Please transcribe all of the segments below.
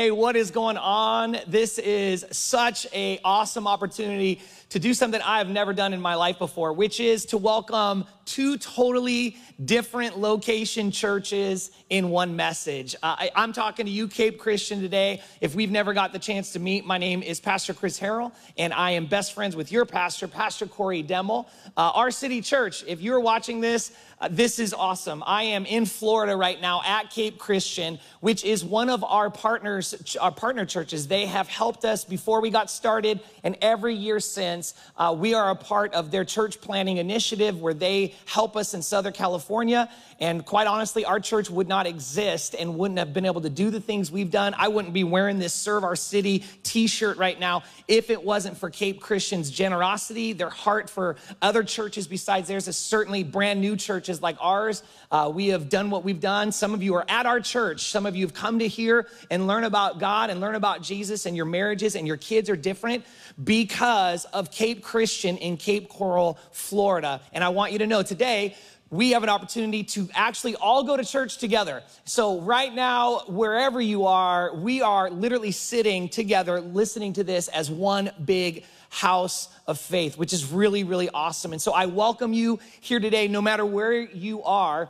Hey, what is going on? This is such a awesome opportunity to do something I have never done in my life before, which is to welcome two totally different location churches in one message. Uh, I, am talking to you, Cape Christian, today. If we've never got the chance to meet, my name is Pastor Chris Harrell, and I am best friends with your pastor, Pastor Corey Demmel. Uh, our city church, if you're watching this, uh, this is awesome. I am in Florida right now at Cape Christian, which is one of our partners, our partner churches. They have helped us before we got started, and every year since, uh, we are a part of their church planning initiative where they help us in Southern California. And quite honestly, our church would not exist and wouldn't have been able to do the things we've done. I wouldn't be wearing this Serve Our City t shirt right now if it wasn't for Cape Christian's generosity, their heart for other churches besides theirs is certainly brand new churches like ours. Uh, we have done what we've done. Some of you are at our church. Some of you have come to hear and learn about God and learn about Jesus, and your marriages and your kids are different because of Cape Christian in Cape Coral, Florida. And I want you to know today, we have an opportunity to actually all go to church together. So, right now, wherever you are, we are literally sitting together listening to this as one big house of faith, which is really, really awesome. And so, I welcome you here today, no matter where you are.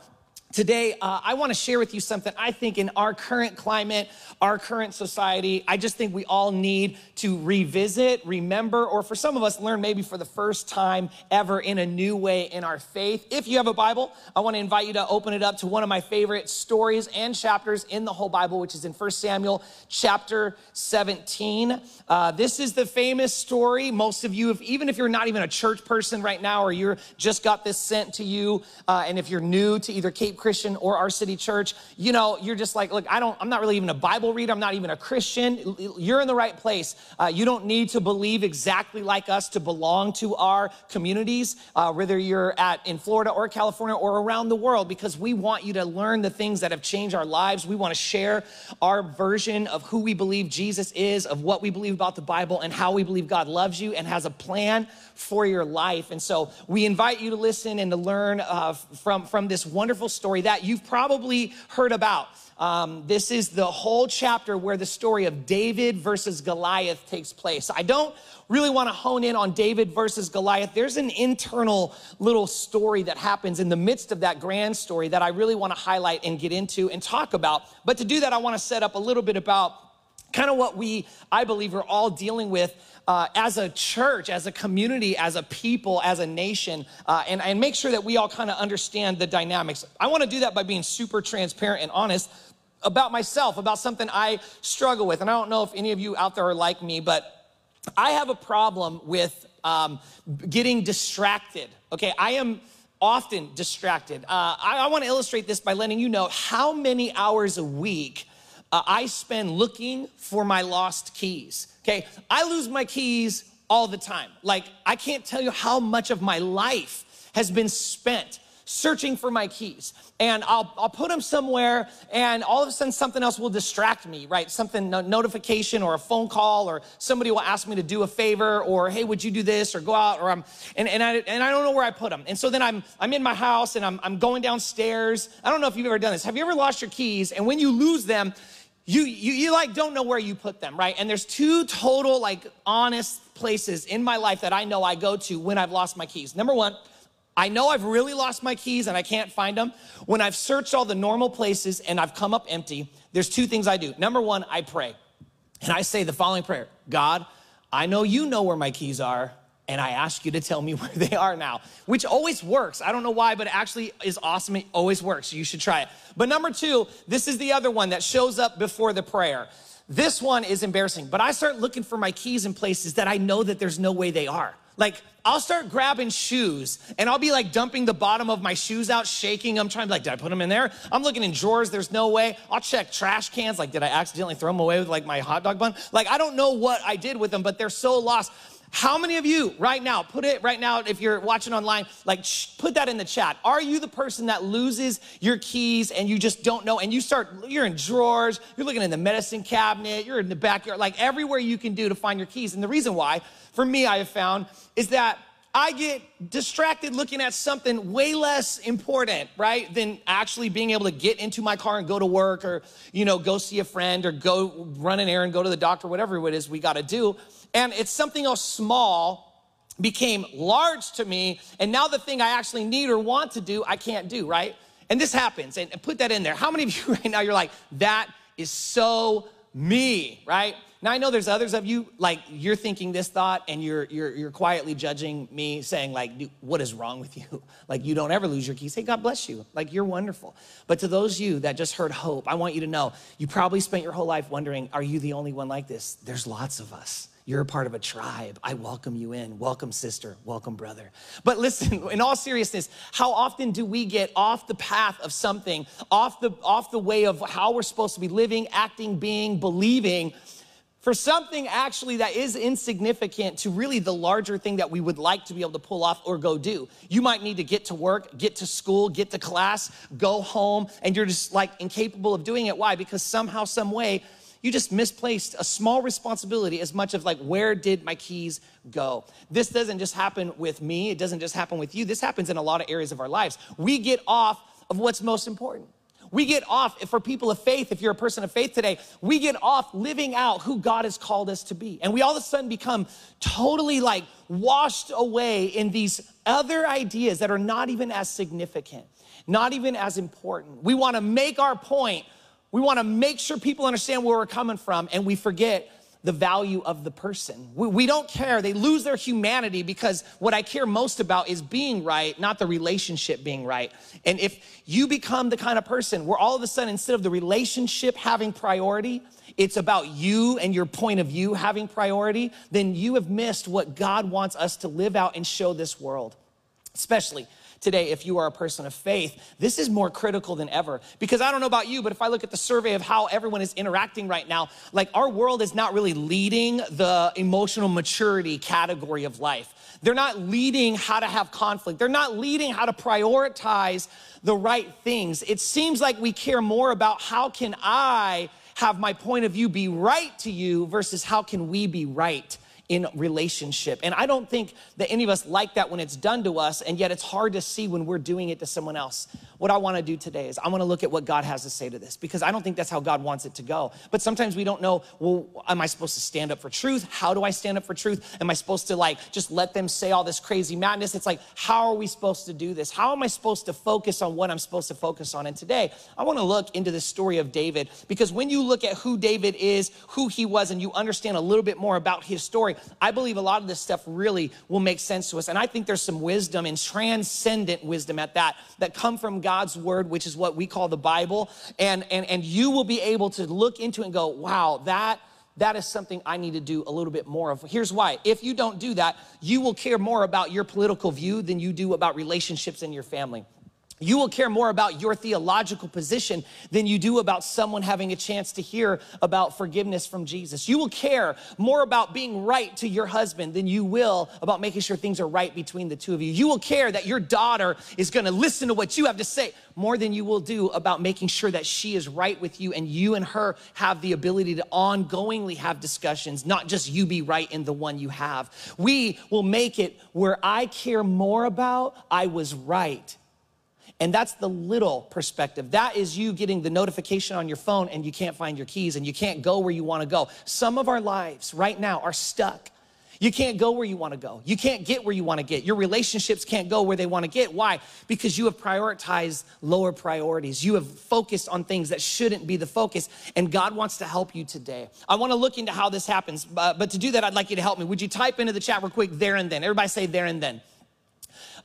Today, uh, I want to share with you something I think in our current climate, our current society, I just think we all need to revisit, remember, or for some of us, learn maybe for the first time ever in a new way in our faith. If you have a Bible, I want to invite you to open it up to one of my favorite stories and chapters in the whole Bible, which is in 1 Samuel chapter 17. Uh, this is the famous story. Most of you, if, even if you're not even a church person right now, or you're just got this sent to you, uh, and if you're new to either Cape Christian or our city church, you know, you're just like, look, I don't, I'm not really even a Bible reader. I'm not even a Christian. You're in the right place. Uh, you don't need to believe exactly like us to belong to our communities, uh, whether you're at in Florida or California or around the world, because we want you to learn the things that have changed our lives. We want to share our version of who we believe Jesus is, of what we believe about the Bible, and how we believe God loves you and has a plan for your life. And so we invite you to listen and to learn uh, from, from this wonderful story story that you've probably heard about. Um, this is the whole chapter where the story of David versus Goliath takes place. I don't really want to hone in on David versus Goliath. There's an internal little story that happens in the midst of that grand story that I really want to highlight and get into and talk about. But to do that, I want to set up a little bit about kind of what we, I believe, are all dealing with uh, as a church, as a community, as a people, as a nation, uh, and, and make sure that we all kind of understand the dynamics. I want to do that by being super transparent and honest about myself, about something I struggle with. And I don't know if any of you out there are like me, but I have a problem with um, getting distracted. Okay, I am often distracted. Uh, I, I want to illustrate this by letting you know how many hours a week uh, I spend looking for my lost keys. Okay, I lose my keys all the time. Like, I can't tell you how much of my life has been spent searching for my keys. And I'll, I'll put them somewhere, and all of a sudden, something else will distract me, right? Something, a notification or a phone call, or somebody will ask me to do a favor, or hey, would you do this, or go out, or I'm, and, and, I, and I don't know where I put them. And so then I'm, I'm in my house and I'm, I'm going downstairs. I don't know if you've ever done this. Have you ever lost your keys? And when you lose them, you, you, you like don't know where you put them, right? And there's two total, like, honest places in my life that I know I go to when I've lost my keys. Number one, I know I've really lost my keys and I can't find them. When I've searched all the normal places and I've come up empty, there's two things I do. Number one, I pray. And I say the following prayer God, I know you know where my keys are and I ask you to tell me where they are now, which always works. I don't know why, but it actually is awesome. It always works. You should try it. But number two, this is the other one that shows up before the prayer. This one is embarrassing, but I start looking for my keys in places that I know that there's no way they are. Like, I'll start grabbing shoes and I'll be like dumping the bottom of my shoes out, shaking them, trying to like, did I put them in there? I'm looking in drawers, there's no way. I'll check trash cans, like, did I accidentally throw them away with like my hot dog bun? Like, I don't know what I did with them, but they're so lost. How many of you right now, put it right now, if you're watching online, like put that in the chat. Are you the person that loses your keys and you just don't know? And you start, you're in drawers, you're looking in the medicine cabinet, you're in the backyard, like everywhere you can do to find your keys. And the reason why, for me, I have found, is that I get distracted looking at something way less important, right? Than actually being able to get into my car and go to work or, you know, go see a friend or go run an errand, go to the doctor, whatever it is we got to do. And it's something else small became large to me. And now the thing I actually need or want to do, I can't do, right? And this happens. And put that in there. How many of you right now, you're like, that is so me, right? Now I know there's others of you like you're thinking this thought and you're you're you're quietly judging me saying like what is wrong with you? Like you don't ever lose your keys. Hey, God bless you. Like you're wonderful. But to those you that just heard hope, I want you to know you probably spent your whole life wondering, are you the only one like this? There's lots of us. You're a part of a tribe. I welcome you in. Welcome, sister. Welcome, brother. But listen, in all seriousness, how often do we get off the path of something, off the, off the way of how we're supposed to be living, acting, being, believing? for something actually that is insignificant to really the larger thing that we would like to be able to pull off or go do. You might need to get to work, get to school, get to class, go home, and you're just like incapable of doing it. Why? Because somehow, some way, you just misplaced a small responsibility as much of like, where did my keys go? This doesn't just happen with me, it doesn't just happen with you. This happens in a lot of areas of our lives. We get off of what's most important. We get off, for people of faith, if you're a person of faith today, we get off living out who God has called us to be. And we all of a sudden become totally like washed away in these other ideas that are not even as significant, not even as important. We wanna make our point, we wanna make sure people understand where we're coming from, and we forget the value of the person. We, we, don't care. They lose their humanity because what I care most about is being right, not the relationship being right. And if you become the kind of person where all of a sudden, instead of the relationship having priority, it's about you and your point of view having priority, then you have missed what God wants us to live out and show this world, especially today, if you are a person of faith, this is more critical than ever. Because I don't know about you, but if I look at the survey of how everyone is interacting right now, like our world is not really leading the emotional maturity category of life. They're not leading how to have conflict. They're not leading how to prioritize the right things. It seems like we care more about how can I have my point of view be right to you versus how can we be right in relationship. And I don't think that any of us like that when it's done to us, and yet it's hard to see when we're doing it to someone else. What I want to do today is I want to look at what God has to say to this because I don't think that's how God wants it to go. But sometimes we don't know, well, am I supposed to stand up for truth? How do I stand up for truth? Am I supposed to like just let them say all this crazy madness? It's like, how are we supposed to do this? How am I supposed to focus on what I'm supposed to focus on? And today, I want to look into the story of David because when you look at who David is, who he was, and you understand a little bit more about his story, I believe a lot of this stuff really will make sense to us. And I think there's some wisdom and transcendent wisdom at that that come from God's word, which is what we call the Bible. And, and, and you will be able to look into it and go, wow, that that is something I need to do a little bit more of. Here's why. If you don't do that, you will care more about your political view than you do about relationships in your family. You will care more about your theological position than you do about someone having a chance to hear about forgiveness from Jesus. You will care more about being right to your husband than you will about making sure things are right between the two of you. You will care that your daughter is going to listen to what you have to say more than you will do about making sure that she is right with you and you and her have the ability to ongoingly have discussions, not just you be right in the one you have. We will make it where I care more about I was right and that's the little perspective. That is you getting the notification on your phone and you can't find your keys and you can't go where you want to go. Some of our lives right now are stuck. You can't go where you want to go. You can't get where you want to get. Your relationships can't go where they want to get. Why? Because you have prioritized lower priorities. You have focused on things that shouldn't be the focus. And God wants to help you today. I want to look into how this happens. but to do that, I'd like you to help me. Would you type into the chat real quick, there and then? Everybody say there and then.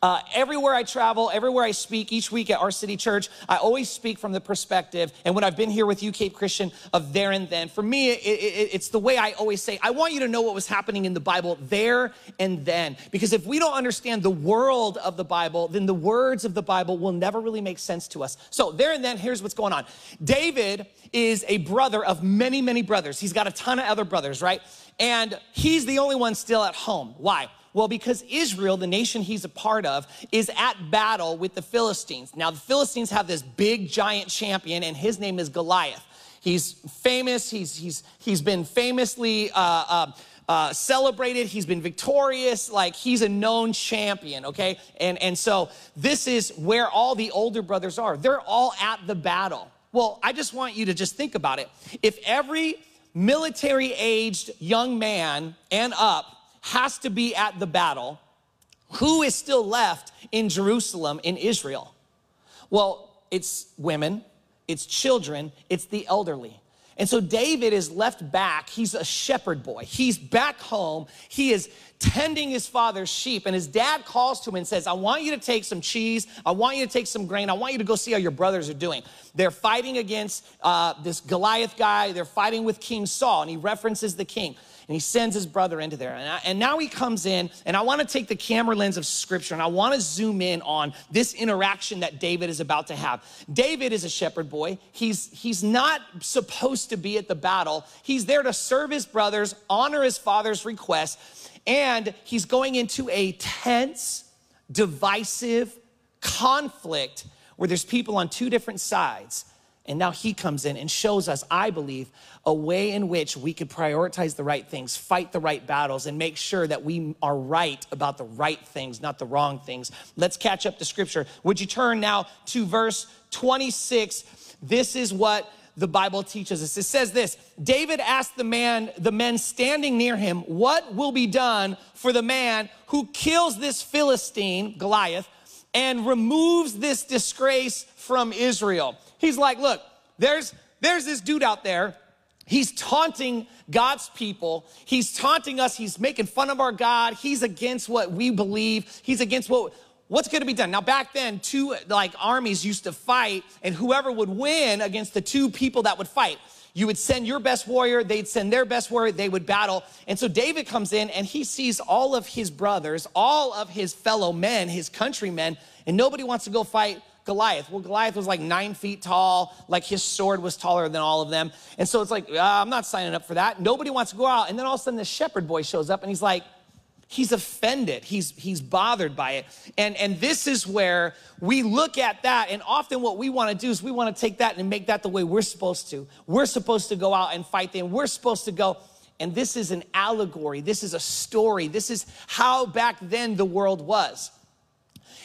Uh, everywhere I travel, everywhere I speak, each week at our city church, I always speak from the perspective, and when I've been here with you, Cape Christian, of there and then. For me, it, it, it's the way I always say, I want you to know what was happening in the Bible there and then. Because if we don't understand the world of the Bible, then the words of the Bible will never really make sense to us. So, there and then, here's what's going on David is a brother of many, many brothers. He's got a ton of other brothers, right? And he's the only one still at home. Why? Well, because Israel, the nation he's a part of, is at battle with the Philistines. Now, the Philistines have this big giant champion, and his name is Goliath. He's famous. He's, he's, he's been famously uh, uh, uh, celebrated. He's been victorious. Like he's a known champion, okay? And, and so this is where all the older brothers are. They're all at the battle. Well, I just want you to just think about it. If every military aged young man and up has to be at the battle, who is still left in Jerusalem in Israel? Well, it's women, it's children, it's the elderly. And so David is left back. He's a shepherd boy. He's back home. He is tending his father's sheep. And his dad calls to him and says, I want you to take some cheese. I want you to take some grain. I want you to go see how your brothers are doing. They're fighting against uh, this Goliath guy. They're fighting with King Saul. And he references the king and he sends his brother into there. And, I, and now he comes in, and I want to take the camera lens of scripture and I want to zoom in on this interaction that David is about to have. David is a shepherd boy. He's, he's not supposed to be at the battle, he's there to serve his brothers, honor his father's request, and he's going into a tense, divisive conflict where there's people on two different sides. And now he comes in and shows us, I believe, a way in which we could prioritize the right things, fight the right battles, and make sure that we are right about the right things, not the wrong things. Let's catch up to scripture. Would you turn now to verse 26? This is what the Bible teaches us. It says this David asked the man, the men standing near him, What will be done for the man who kills this Philistine, Goliath, and removes this disgrace from Israel? He's like, look, there's, there's this dude out there. He's taunting God's people. He's taunting us. He's making fun of our God. He's against what we believe. He's against what, what's going to be done. Now, back then, two like armies used to fight, and whoever would win against the two people that would fight, you would send your best warrior, they'd send their best warrior, they would battle. And so David comes in and he sees all of his brothers, all of his fellow men, his countrymen, and nobody wants to go fight Goliath. Well, Goliath was like nine feet tall, like his sword was taller than all of them. And so it's like, uh, I'm not signing up for that. Nobody wants to go out. And then all of a sudden, this shepherd boy shows up and he's like, he's offended. He's he's bothered by it. And and this is where we look at that. And often what we want to do is we want to take that and make that the way we're supposed to. We're supposed to go out and fight them. We're supposed to go and this is an allegory. This is a story. This is how back then the world was.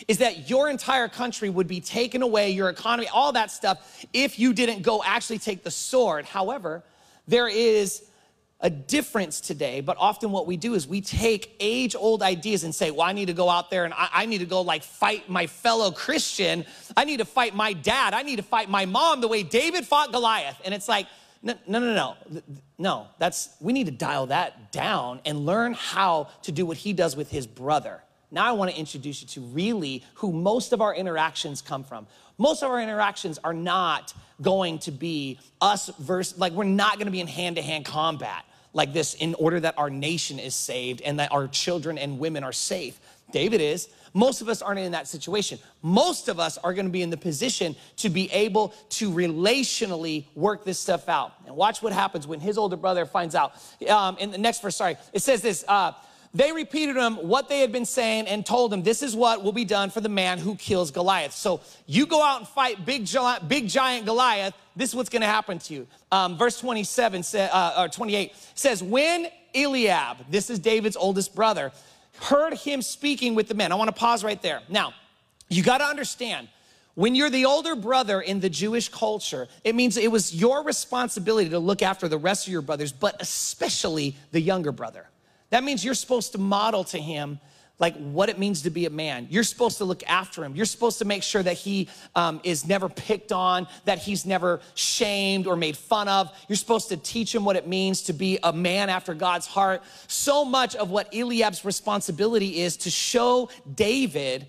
Is that your entire country would be taken away, your economy, all that stuff, if you didn't go actually take the sword. However, there is a difference today, but often what we do is we take age old ideas and say, well, I need to go out there and I, I, need to go like fight my fellow Christian. I need to fight my dad. I need to fight my mom the way David fought Goliath. And it's like, no, no, no, no. No, that's, we need to dial that down and learn how to do what he does with his brother. Now I want to introduce you to really who most of our interactions come from. Most of our interactions are not going to be us versus, like, we're not going to be in hand to hand combat like this in order that our nation is saved and that our children and women are safe. David is. Most of us aren't in that situation. Most of us are going to be in the position to be able to relationally work this stuff out. And watch what happens when his older brother finds out. Um, in the next verse, sorry, it says this. Uh, they repeated to him what they had been saying and told him, This is what will be done for the man who kills Goliath. So you go out and fight big, big giant Goliath. This is what's going to happen to you. Um, verse 27 say, uh, or 28 says, When Eliab, this is David's oldest brother, heard him speaking with the men. I want to pause right there. Now, you got to understand. When you're the older brother in the Jewish culture, it means it was your responsibility to look after the rest of your brothers, but especially the younger brother. That means you're supposed to model to him like what it means to be a man. You're supposed to look after him. You're supposed to make sure that he um, is never picked on, that he's never shamed or made fun of. You're supposed to teach him what it means to be a man after God's heart. So much of what Eliab's responsibility is to show David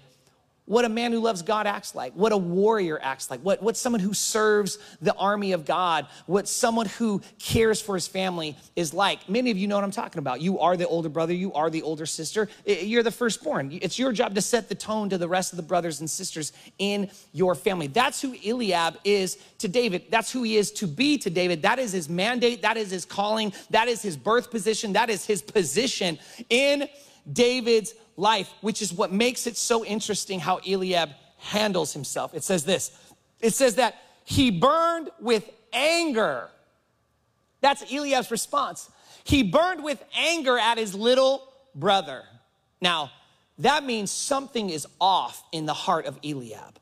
what a man who loves God acts like, what a warrior acts like, what, what someone who serves the army of God, what someone who cares for his family is like. Many of you know what I'm talking about. You are the older brother, you are the older sister, you're the firstborn. It's your job to set the tone to the rest of the brothers and sisters in your family. That's who Eliab is to David. That's who he is to be to David. That is his mandate, that is his calling, that is his birth position, that is his position in David's life, which is what makes it so interesting how Eliab handles himself. It says this it says that he burned with anger That's Eliab's response. He burned with anger at his little brother. Now, that means something is off in the heart of Eliab.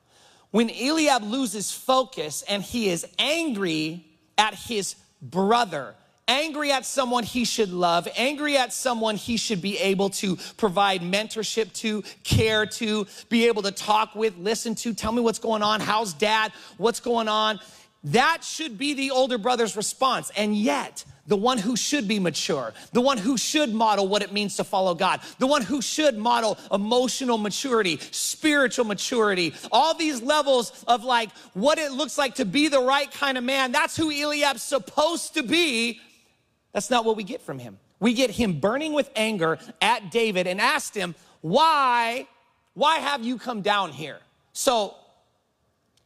When Eliab loses focus and he is angry at his brother, angry at someone he should love, angry at someone he should be able to provide mentorship to, care to, be able to talk with, listen to, tell me what's going on, how's dad, what's going on. That should be the older brother's response. And yet, the one who should be mature, the one who should model what it means to follow God, the one who should model emotional maturity, spiritual maturity, all these levels of like what it looks like to be the right kind of man. That's who Eliab's supposed to be. That's not what we get from him. We get him burning with anger at David and asked him, Why, why have you come down here? So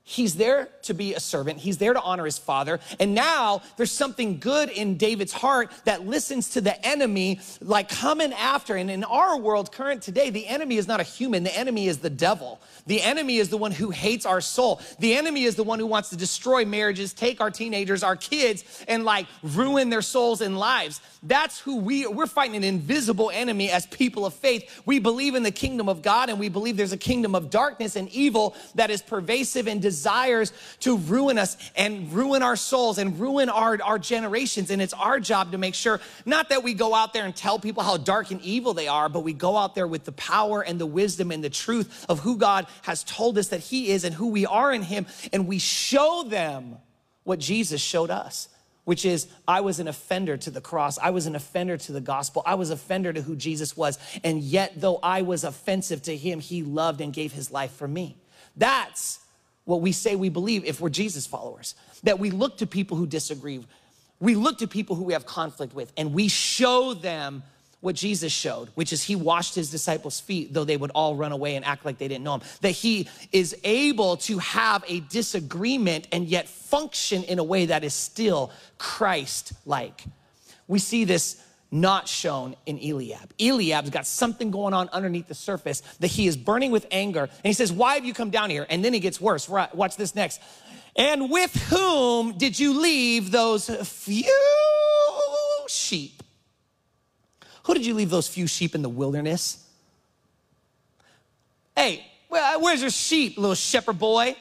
He's there to be a servant. He's there to honor his father. And now there's something good in David's heart that listens to the enemy, like coming after. And in our world, current today, the enemy is not a human. The enemy is the devil. The enemy is the one who hates our soul. The enemy is the one who wants to destroy marriages, take our teenagers, our kids, and like ruin their souls and lives. That's who we, we're fighting an invisible enemy as people of faith. We believe in the kingdom of God and we believe there's a kingdom of darkness and evil that is pervasive and desires to ruin us and ruin our souls and ruin our, our generations. And it's our job to make sure, not that we go out there and tell people how dark and evil they are, but we go out there with the power and the wisdom and the truth of who God has told us that He is and who we are in Him. And we show them what Jesus showed us which is I was an offender to the cross. I was an offender to the gospel. I was offender to who Jesus was. And yet, though I was offensive to him, he loved and gave his life for me. That's what we say we believe if we're Jesus followers, that we look to people who disagree. We look to people who we have conflict with and we show them what Jesus showed, which is he washed his disciples' feet, though they would all run away and act like they didn't know him. That he is able to have a disagreement and yet function in a way that is still Christ like. We see this not shown in Eliab. Eliab's got something going on underneath the surface that he is burning with anger. And he says, Why have you come down here? And then he gets worse. Watch this next. And with whom did you leave those few sheep? Who did you leave those few sheep in the wilderness? Hey, where's your sheep, little shepherd boy?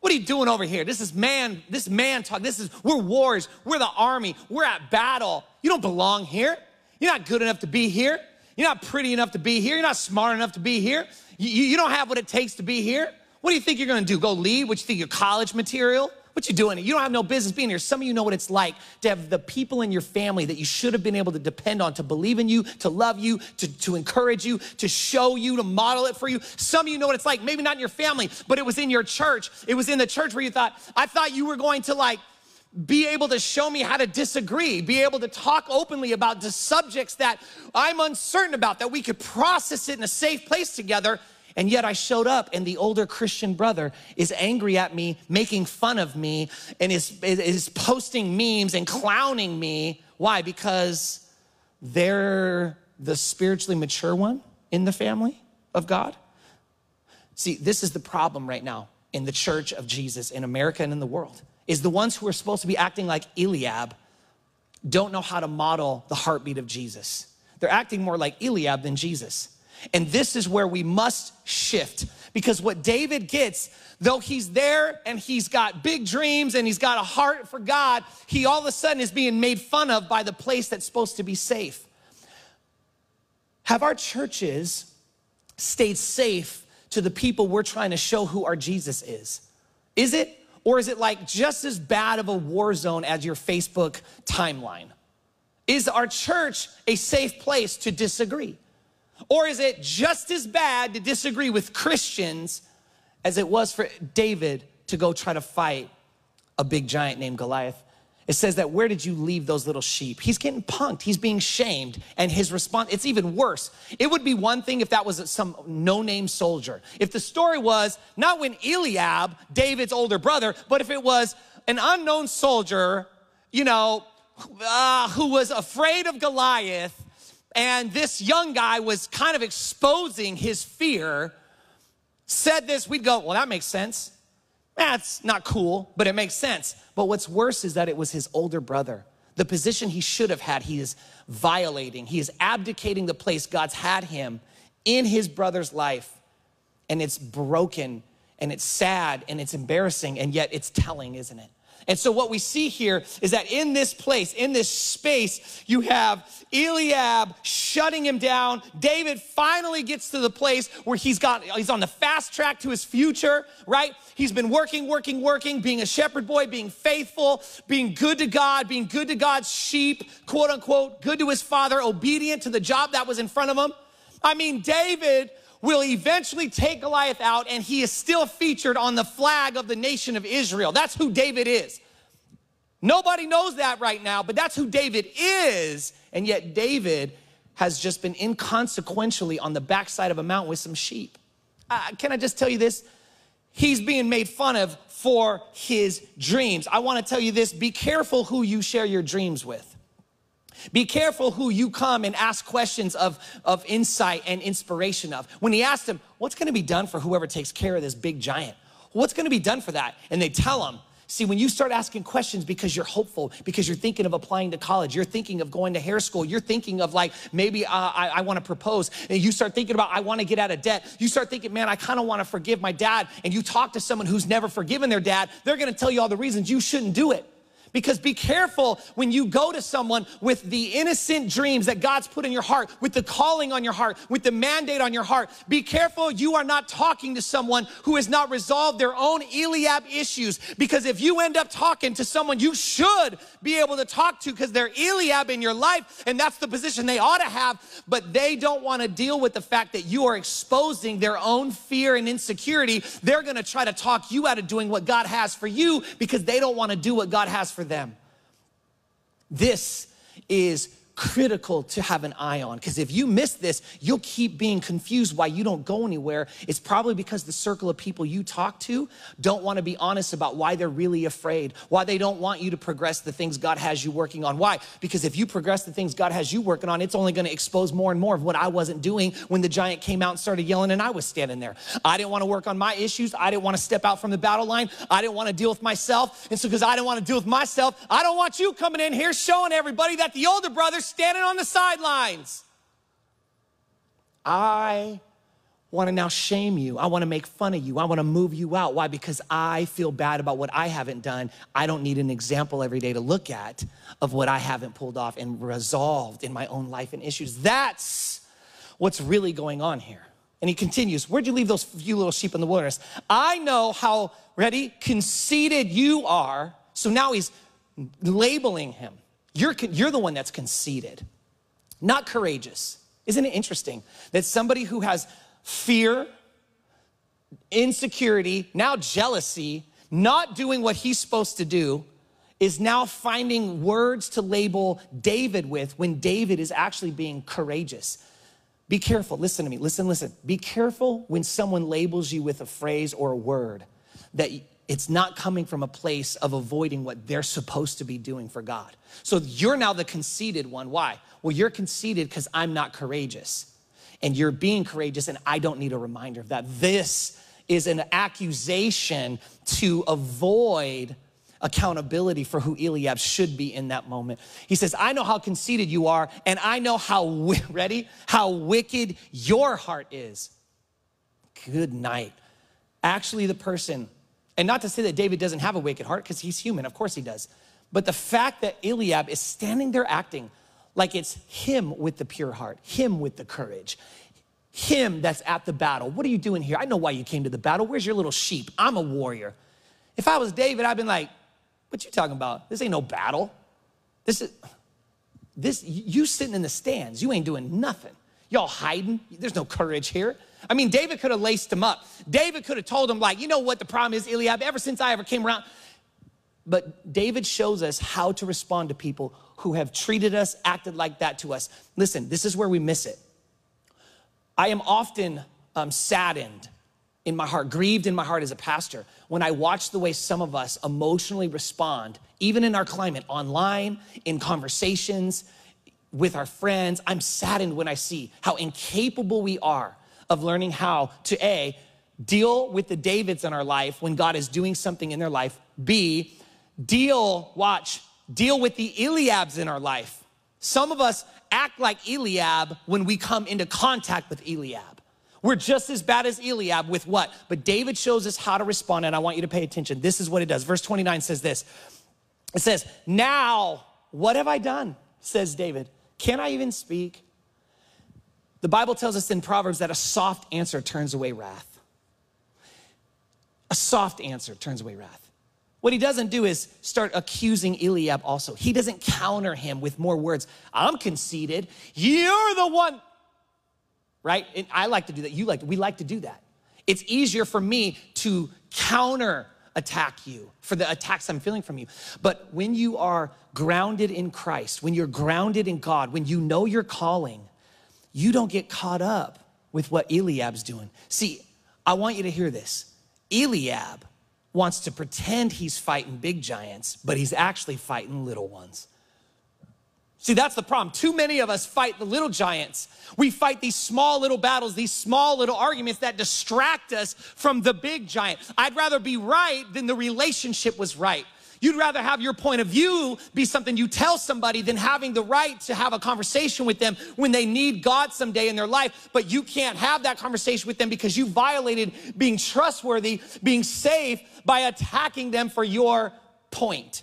What are you doing over here? This is man, this man talk. This is, we're wars. We're the army. We're at battle. You don't belong here. You're not good enough to be here. You're not pretty enough to be here. You're not smart enough to be here. You, you don't have what it takes to be here. What do you think you're gonna do? Go lead? What you think, your college material? What you doing? You don't have no business being here. Some of you know what it's like to have the people in your family that you should have been able to depend on, to believe in you, to love you, to, to encourage you, to show you, to model it for you. Some of you know what it's like, maybe not in your family, but it was in your church. It was in the church where you thought, I thought you were going to like be able to show me how to disagree, be able to talk openly about the subjects that I'm uncertain about, that we could process it in a safe place together. And yet I showed up, and the older Christian brother is angry at me, making fun of me, and is, is posting memes and clowning me. Why? Because they're the spiritually mature one in the family of God. See, this is the problem right now in the church of Jesus in America and in the world is the ones who are supposed to be acting like Eliab don't know how to model the heartbeat of Jesus. They're acting more like Eliab than Jesus. And this is where we must shift because what David gets, though he's there and he's got big dreams and he's got a heart for God, he all of a sudden is being made fun of by the place that's supposed to be safe. Have our churches stayed safe to the people we're trying to show who our Jesus is? Is it? Or is it like just as bad of a war zone as your Facebook timeline? Is our church a safe place to disagree? Or is it just as bad to disagree with Christians as it was for David to go try to fight a big giant named Goliath? It says that where did you leave those little sheep? He's getting punked. He's being shamed. And his response, it's even worse. It would be one thing if that was some no name soldier. If the story was not when Eliab, David's older brother, but if it was an unknown soldier, you know, uh, who was afraid of Goliath and this young guy was kind of exposing his fear, said this, we'd go, well, that makes sense. That's not cool, but it makes sense. But what's worse is that it was his older brother, the position he should have had, he is violating. He is abdicating the place God's had him in his brother's life. And it's broken and it's sad and it's embarrassing, and yet it's telling, isn't it? And so, what we see here is that in this place, in this space, you have Eliab shutting him down. David finally gets to the place where he's got he's on the fast track to his future, right? He's been working, working, working, being a shepherd boy, being faithful, being good to God, being good to God's sheep, quote unquote, good to his father, obedient to the job that was in front of him. I mean, David will eventually take Goliath out, and he is still featured on the flag of the nation of Israel. That's who David is. Nobody knows that right now, but that's who David is. And yet, David has just been inconsequentially on the backside of a mountain with some sheep. Uh, can I just tell you this? He's being made fun of for his dreams. I want to tell you this be careful who you share your dreams with. Be careful who you come and ask questions of, of insight and inspiration of. When he asked him, What's gonna be done for whoever takes care of this big giant? What's gonna be done for that? And they tell him, See, when you start asking questions because you're hopeful, because you're thinking of applying to college, you're thinking of going to hair school, you're thinking of like, maybe uh, I, I wanna propose, and you start thinking about, I wanna get out of debt. You start thinking, man, I kinda wanna forgive my dad, and you talk to someone who's never forgiven their dad, they're gonna tell you all the reasons you shouldn't do it. Because be careful when you go to someone with the innocent dreams that God's put in your heart, with the calling on your heart, with the mandate on your heart. Be careful you are not talking to someone who has not resolved their own Eliab issues. Because if you end up talking to someone you should be able to talk to because they're Eliab in your life, and that's the position they ought to have, but they don't want to deal with the fact that you are exposing their own fear and insecurity, they're going to try to talk you out of doing what God has for you because they don't want to do what God has for for them. This is critical to have an eye on because if you miss this, you'll keep being confused why you don't go anywhere. It's probably because the circle of people you talk to don't want to be honest about why they're really afraid, why they don't want you to progress the things God has you working on. Why? Because if you progress the things God has you working on, it's only going to expose more and more of what I wasn't doing when the giant came out and started yelling and I was standing there. I didn't want to work on my issues. I didn't want to step out from the battle line. I didn't want to deal with myself. And so, because I didn't want to deal with myself, I don't want you coming in here showing everybody that the older brother's standing on the sidelines. I want to now shame you. I want to make fun of you. I want to move you out. Why? Because I feel bad about what I haven't done. I don't need an example every day to look at of what I haven't pulled off and resolved in my own life and issues. That's what's really going on here. And he continues, Where'd you leave those few little sheep in the wilderness? I know how, ready, conceited you are. So now he's labeling him. You're, you're the one that's conceited, not courageous. Isn't it interesting that somebody who has fear, insecurity, now jealousy, not doing what he's supposed to do, is now finding words to label David with when David is actually being courageous. Be careful. Listen to me. Listen, listen. Be careful when someone labels you with a phrase or a word that it's not coming from a place of avoiding what they're supposed to be doing for God. So you're now the conceited one. Why? Well, you're conceited because I'm not courageous. And you're being courageous, and I don't need a reminder of that. This is an accusation to avoid accountability for who Eliab should be in that moment. He says, I know how conceited you are, and I know how, ready, how wicked your heart is. Good night. Actually, the person and not to say that David doesn't have a wicked heart, because he's human, of course he does. But the fact that Eliab is standing there acting like it's him with the pure heart, him with the courage, him that's at the battle. What are you doing here? I know why you came to the battle. Where's your little sheep? I'm a warrior. If I was David, I'd been like, what you talking about? This ain't no battle. This is this you sitting in the stands. You ain't doing nothing. Y'all hiding. There's no courage here. I mean, David could have laced him up. David could have told him, like, you know what the problem is, Eliab, ever since I ever came around. But David shows us how to respond to people who have treated us, acted like that to us. Listen, this is where we miss it. I am often um, saddened in my heart, grieved in my heart as a pastor, when I watch the way some of us emotionally respond, even in our climate, online, in conversations, with our friends. I'm saddened when I see how incapable we are of learning how to A, deal with the Davids in our life when God is doing something in their life, B, deal, watch, deal with the Eliabs in our life. Some of us act like Eliab when we come into contact with Eliab. We're just as bad as Eliab with what? But David shows us how to respond, and I want you to pay attention. This is what it does. Verse 29 says this It says, Now, what have I done? says David. Can I even speak? The Bible tells us in Proverbs that a soft answer turns away wrath. A soft answer turns away wrath. What he doesn't do is start accusing Eliab also. He doesn't counter him with more words. I'm conceited. You're the one. Right? And I like to do that. You like, we like to do that. It's easier for me to counter attack you for the attacks I'm feeling from you. But when you are grounded in Christ, when you're grounded in God, when you know your calling, you don't get caught up with what Eliab's doing. See, I want you to hear this. Eliab wants to pretend he's fighting big giants, but he's actually fighting little ones. See, that's the problem. Too many of us fight the little giants. We fight these small little battles, these small little arguments that distract us from the big giant. I'd rather be right than the relationship was right. You'd rather have your point of view be something you tell somebody than having the right to have a conversation with them when they need God someday in their life. But you can't have that conversation with them because you violated being trustworthy, being safe by attacking them for your point.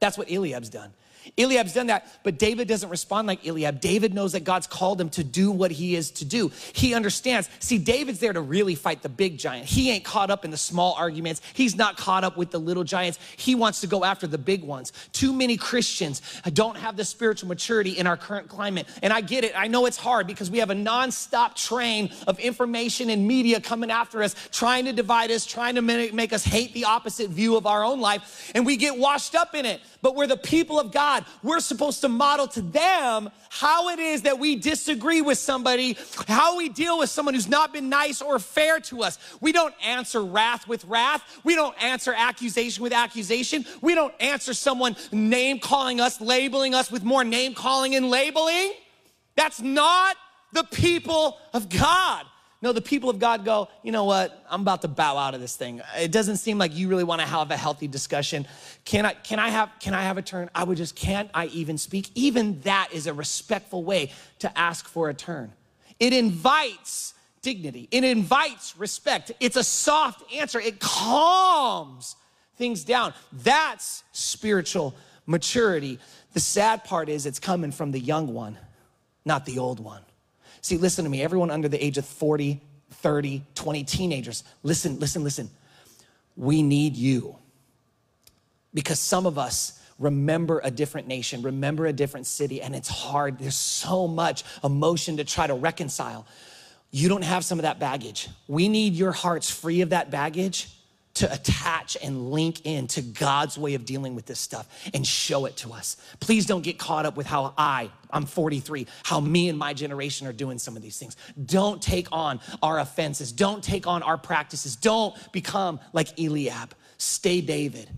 That's what Eliab's done. Eliab's done that, but David doesn't respond like Eliab. David knows that God's called him to do what he is to do. He understands. See, David's there to really fight the big giant. He ain't caught up in the small arguments. He's not caught up with the little giants. He wants to go after the big ones. Too many Christians don't have the spiritual maturity in our current climate. And I get it. I know it's hard because we have a nonstop train of information and media coming after us, trying to divide us, trying to make us hate the opposite view of our own life. And we get washed up in it. But we're the people of God. We're supposed to model to them how it is that we disagree with somebody, how we deal with someone who's not been nice or fair to us. We don't answer wrath with wrath. We don't answer accusation with accusation. We don't answer someone name calling us, labeling us with more name calling and labeling. That's not the people of God. No, the people of God go, you know what? I'm about to bow out of this thing. It doesn't seem like you really want to have a healthy discussion. Can I, can I have, can I have a turn? I would just, can't I even speak? Even that is a respectful way to ask for a turn. It invites dignity. It invites respect. It's a soft answer. It calms things down. That's spiritual maturity. The sad part is it's coming from the young one, not the old one. See, listen to me, everyone under the age of 40, 30, 20 teenagers, listen, listen, listen. We need you. Because some of us remember a different nation, remember a different city, and it's hard. There's so much emotion to try to reconcile. You don't have some of that baggage. We need your hearts free of that baggage to attach and link in to God's way of dealing with this stuff and show it to us. Please don't get caught up with how I, I'm 43, how me and my generation are doing some of these things. Don't take on our offenses. Don't take on our practices. Don't become like Eliab. Stay David.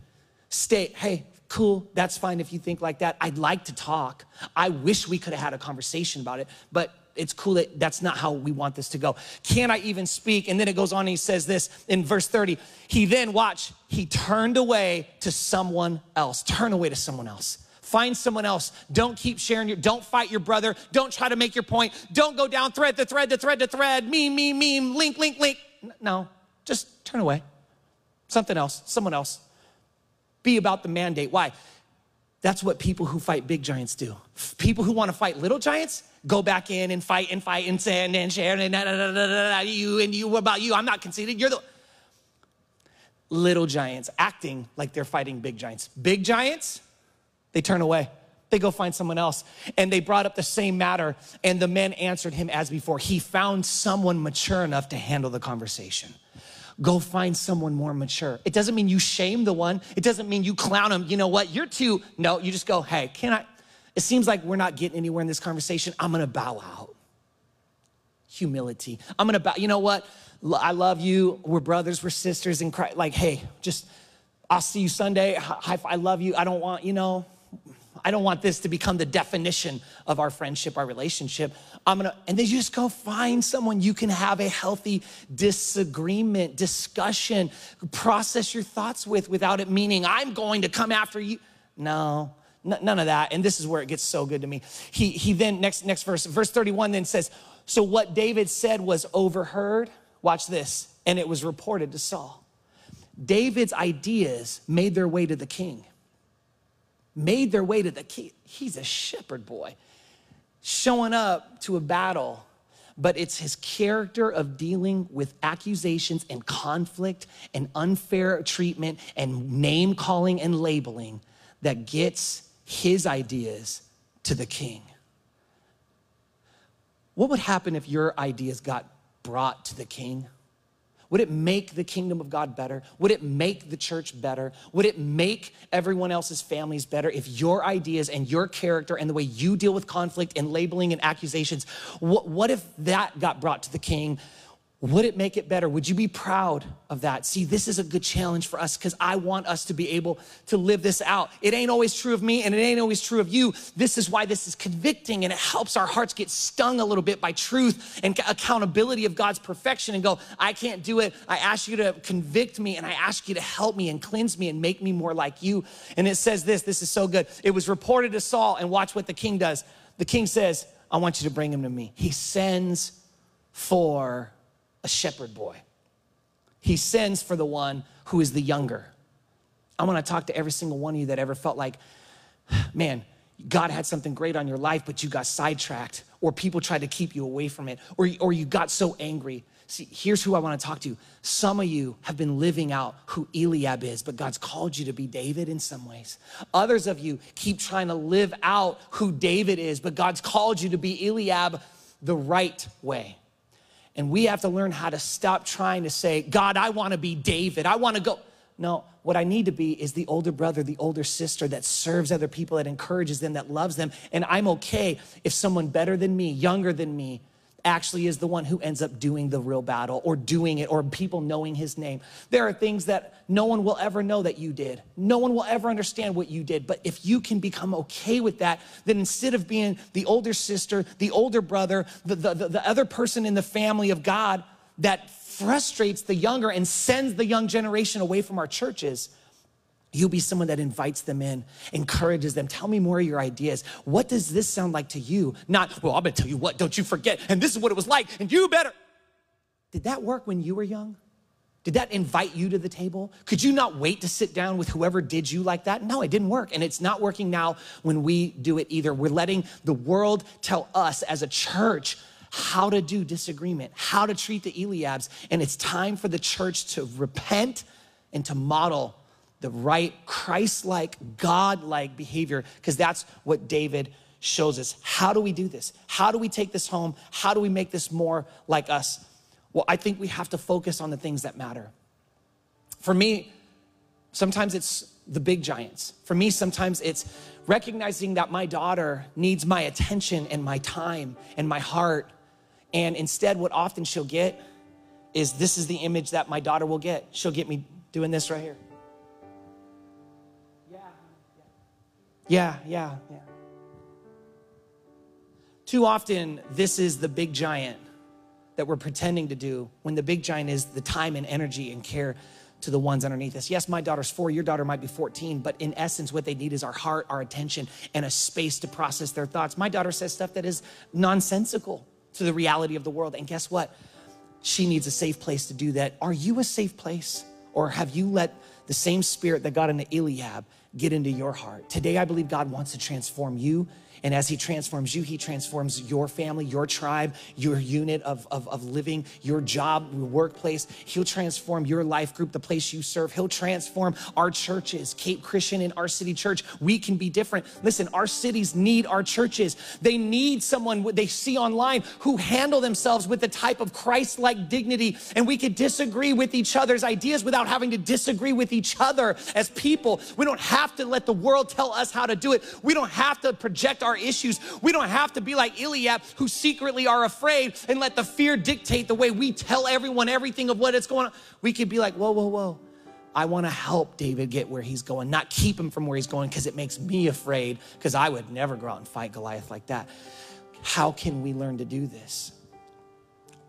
Stay, hey, cool, that's fine if you think like that. I'd like to talk. I wish we could have had a conversation about it, but it's cool that that's not how we want this to go. Can I even speak? And then it goes on and he says this in verse 30. He then, watch, he turned away to someone else. Turn away to someone else. Find someone else. Don't keep sharing your, don't fight your brother. Don't try to make your point. Don't go down thread to thread to thread to thread, meme, meme, meme, link, link, link. No, just turn away. Something else, someone else. Be about the mandate. Why? That's what people who fight big giants do. People who want to fight little giants go back in and fight and fight and send and share and da, da, da, da, da, you and you. What about you? I'm not conceited. You're the little giants acting like they're fighting big giants. Big giants, they turn away. They go find someone else. And they brought up the same matter, and the men answered him as before. He found someone mature enough to handle the conversation. Go find someone more mature. It doesn't mean you shame the one. It doesn't mean you clown them. You know what? You're too. No, you just go, hey, can I? It seems like we're not getting anywhere in this conversation. I'm gonna bow out. Humility. I'm gonna bow. You know what? I love you. We're brothers, we're sisters in Christ. Like, hey, just, I'll see you Sunday. I love you. I don't want, you know, I don't want this to become the definition of our friendship, our relationship. I'm gonna, and then you just go find someone you can have a healthy disagreement, discussion, process your thoughts with without it meaning I'm going to come after you. No, none of that. And this is where it gets so good to me. He, he then, next, next verse, verse 31 then says, So what David said was overheard. Watch this. And it was reported to Saul. David's ideas made their way to the king. Made their way to the king. He's a shepherd boy showing up to a battle but it's his character of dealing with accusations and conflict and unfair treatment and name calling and labeling that gets his ideas to the king. What would happen if your ideas got brought to the king? Would it make the kingdom of God better? Would it make the church better? Would it make everyone else's families better if your ideas and your character and the way you deal with conflict and labeling and accusations, what, what if that got brought to the king? Would it make it better? Would you be proud of that? See, this is a good challenge for us because I want us to be able to live this out. It ain't always true of me and it ain't always true of you. This is why this is convicting and it helps our hearts get stung a little bit by truth and accountability of God's perfection and go, I can't do it. I ask you to convict me and I ask you to help me and cleanse me and make me more like you. And it says this this is so good. It was reported to Saul, and watch what the king does. The king says, I want you to bring him to me. He sends for a shepherd boy. He sends for the one who is the younger. I want to talk to every single one of you that ever felt like, man, God had something great on your life, but you got sidetracked, or people tried to keep you away from it, or, or you got so angry. See, here's who I want to talk to. Some of you have been living out who Eliab is, but God's called you to be David in some ways. Others of you keep trying to live out who David is, but God's called you to be Eliab the right way. And we have to learn how to stop trying to say, God, I want to be David. I want to go. No, what I need to be is the older brother, the older sister that serves other people, that encourages them, that loves them. And I'm okay if someone better than me, younger than me, actually is the one who ends up doing the real battle or doing it or people knowing his name. There are things that no one will ever know that you did. No one will ever understand what you did. But if you can become okay with that, then instead of being the older sister, the older brother, the, the, the, the other person in the family of God that frustrates the younger and sends the young generation away from our churches, You'll be someone that invites them in, encourages them. Tell me more of your ideas. What does this sound like to you? Not, well, I'm gonna tell you what, don't you forget, and this is what it was like, and you better. Did that work when you were young? Did that invite you to the table? Could you not wait to sit down with whoever did you like that? No, it didn't work. And it's not working now when we do it either. We're letting the world tell us as a church how to do disagreement, how to treat the Eliabs. And it's time for the church to repent and to model the right Christ like, God like behavior, because that's what David shows us. How do we do this? How do we take this home? How do we make this more like us? Well, I think we have to focus on the things that matter. For me, sometimes it's the big giants. For me, sometimes it's recognizing that my daughter needs my attention and my time and my heart. And instead, what often she'll get is this is the image that my daughter will get. She'll get me doing this right here. Yeah, yeah, yeah. Too often, this is the big giant that we're pretending to do when the big giant is the time and energy and care to the ones underneath us. Yes, my daughter's four, your daughter might be 14, but in essence, what they need is our heart, our attention, and a space to process their thoughts. My daughter says stuff that is nonsensical to the reality of the world. And guess what? She needs a safe place to do that. Are you a safe place? Or have you let the same spirit that got into Eliab get into your heart. Today, I believe God wants to transform you and as He transforms you, He transforms your family, your tribe, your unit of, of, of living, your job, your workplace. He'll transform your life group, the place you serve. He'll transform our churches, Cape Christian and our city church. We can be different. Listen, our cities need our churches. They need someone they see online who handle themselves with the type of Christ like dignity. And we could disagree with each other's ideas without having to disagree with each other as people. We don't have to let the world tell us how to do it. We don't have to project our issues. We don't have to be like Eliab, who secretly are afraid and let the fear dictate the way we tell everyone everything of what is going on. We could be like, whoa, whoa, whoa. I want to help David get where he's going, not keep him from where he's going because it makes me afraid because I would never go out and fight Goliath like that. How can we learn to do this?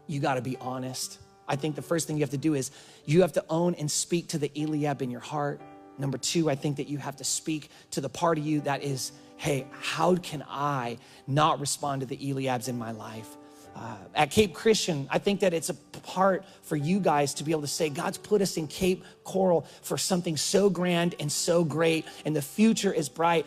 You got to be honest. I think the first thing you have to do is you have to own and speak to the Eliab in your heart Number two, I think that you have to speak to the part of you that is, hey, how can I not respond to the Eliabs in my life? Uh, at Cape Christian, I think that it's a part for you guys to be able to say, God's put us in Cape Coral for something so grand and so great, and the future is bright.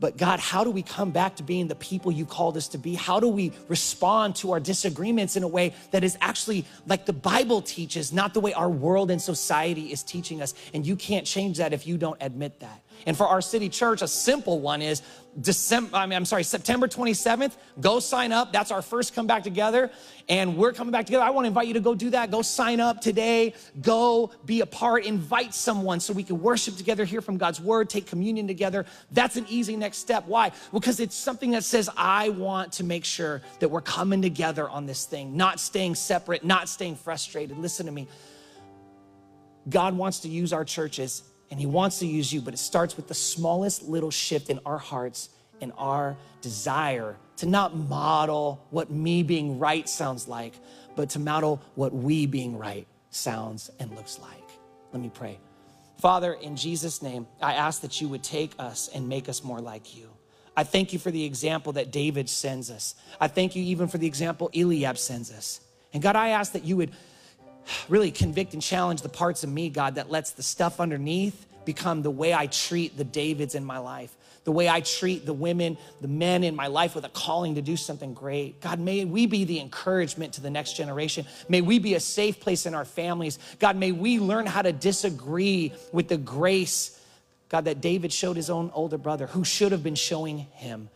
But God, how do we come back to being the people you called us to be? How do we respond to our disagreements in a way that is actually like the Bible teaches, not the way our world and society is teaching us? And you can't change that if you don't admit that. And for our city church, a simple one is December, I mean, I'm sorry, September 27th, go sign up. That's our first come back together. And we're coming back together. I want to invite you to go do that. Go sign up today. Go be a part. Invite someone so we can worship together, hear from God's word, take communion together. That's an easy next step. Why? Because it's something that says, I want to make sure that we're coming together on this thing, not staying separate, not staying frustrated. Listen to me. God wants to use our churches and He wants to use you, but it starts with the smallest little shift in our hearts and our desire to not model what me being right sounds like, but to model what we being right sounds and looks like. Let me pray. Father, in Jesus' name, I ask that you would take us and make us more like you. I thank you for the example that David sends us. I thank you even for the example Eliab sends us. And God, I ask that you would really convict and challenge the parts of me, God, that lets the stuff underneath become the way I treat the Davids in my life, the way I treat the women, the men in my life with a calling to do something great. God, may we be the encouragement to the next generation. May we be a safe place in our families. God, may we learn how to disagree with the grace, God, that David showed his own older brother, who should have been showing him.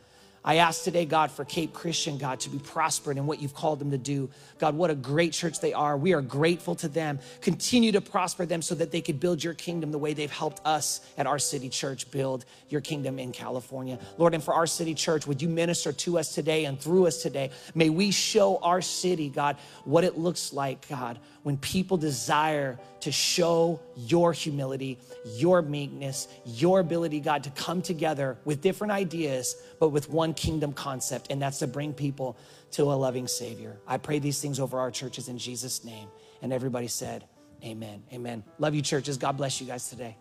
I ask today, God, for Cape Christian, God, to be prospered in what you've called them to do. God, what a great church they are. We are grateful to them. Continue to prosper them so that they could build your kingdom the way they've helped us at our city church build your kingdom in California. Lord, and for our city church, would you minister to us today and through us today? May we show our city, God, what it looks like, God, when people desire to show your humility, your meekness, your ability, God, to come together with different ideas, but with one kingdom concept, and that's to bring people to a loving Savior. I pray these things over our churches in Jesus' name. And everybody said, Amen. Amen. Love you, churches. God bless you guys today.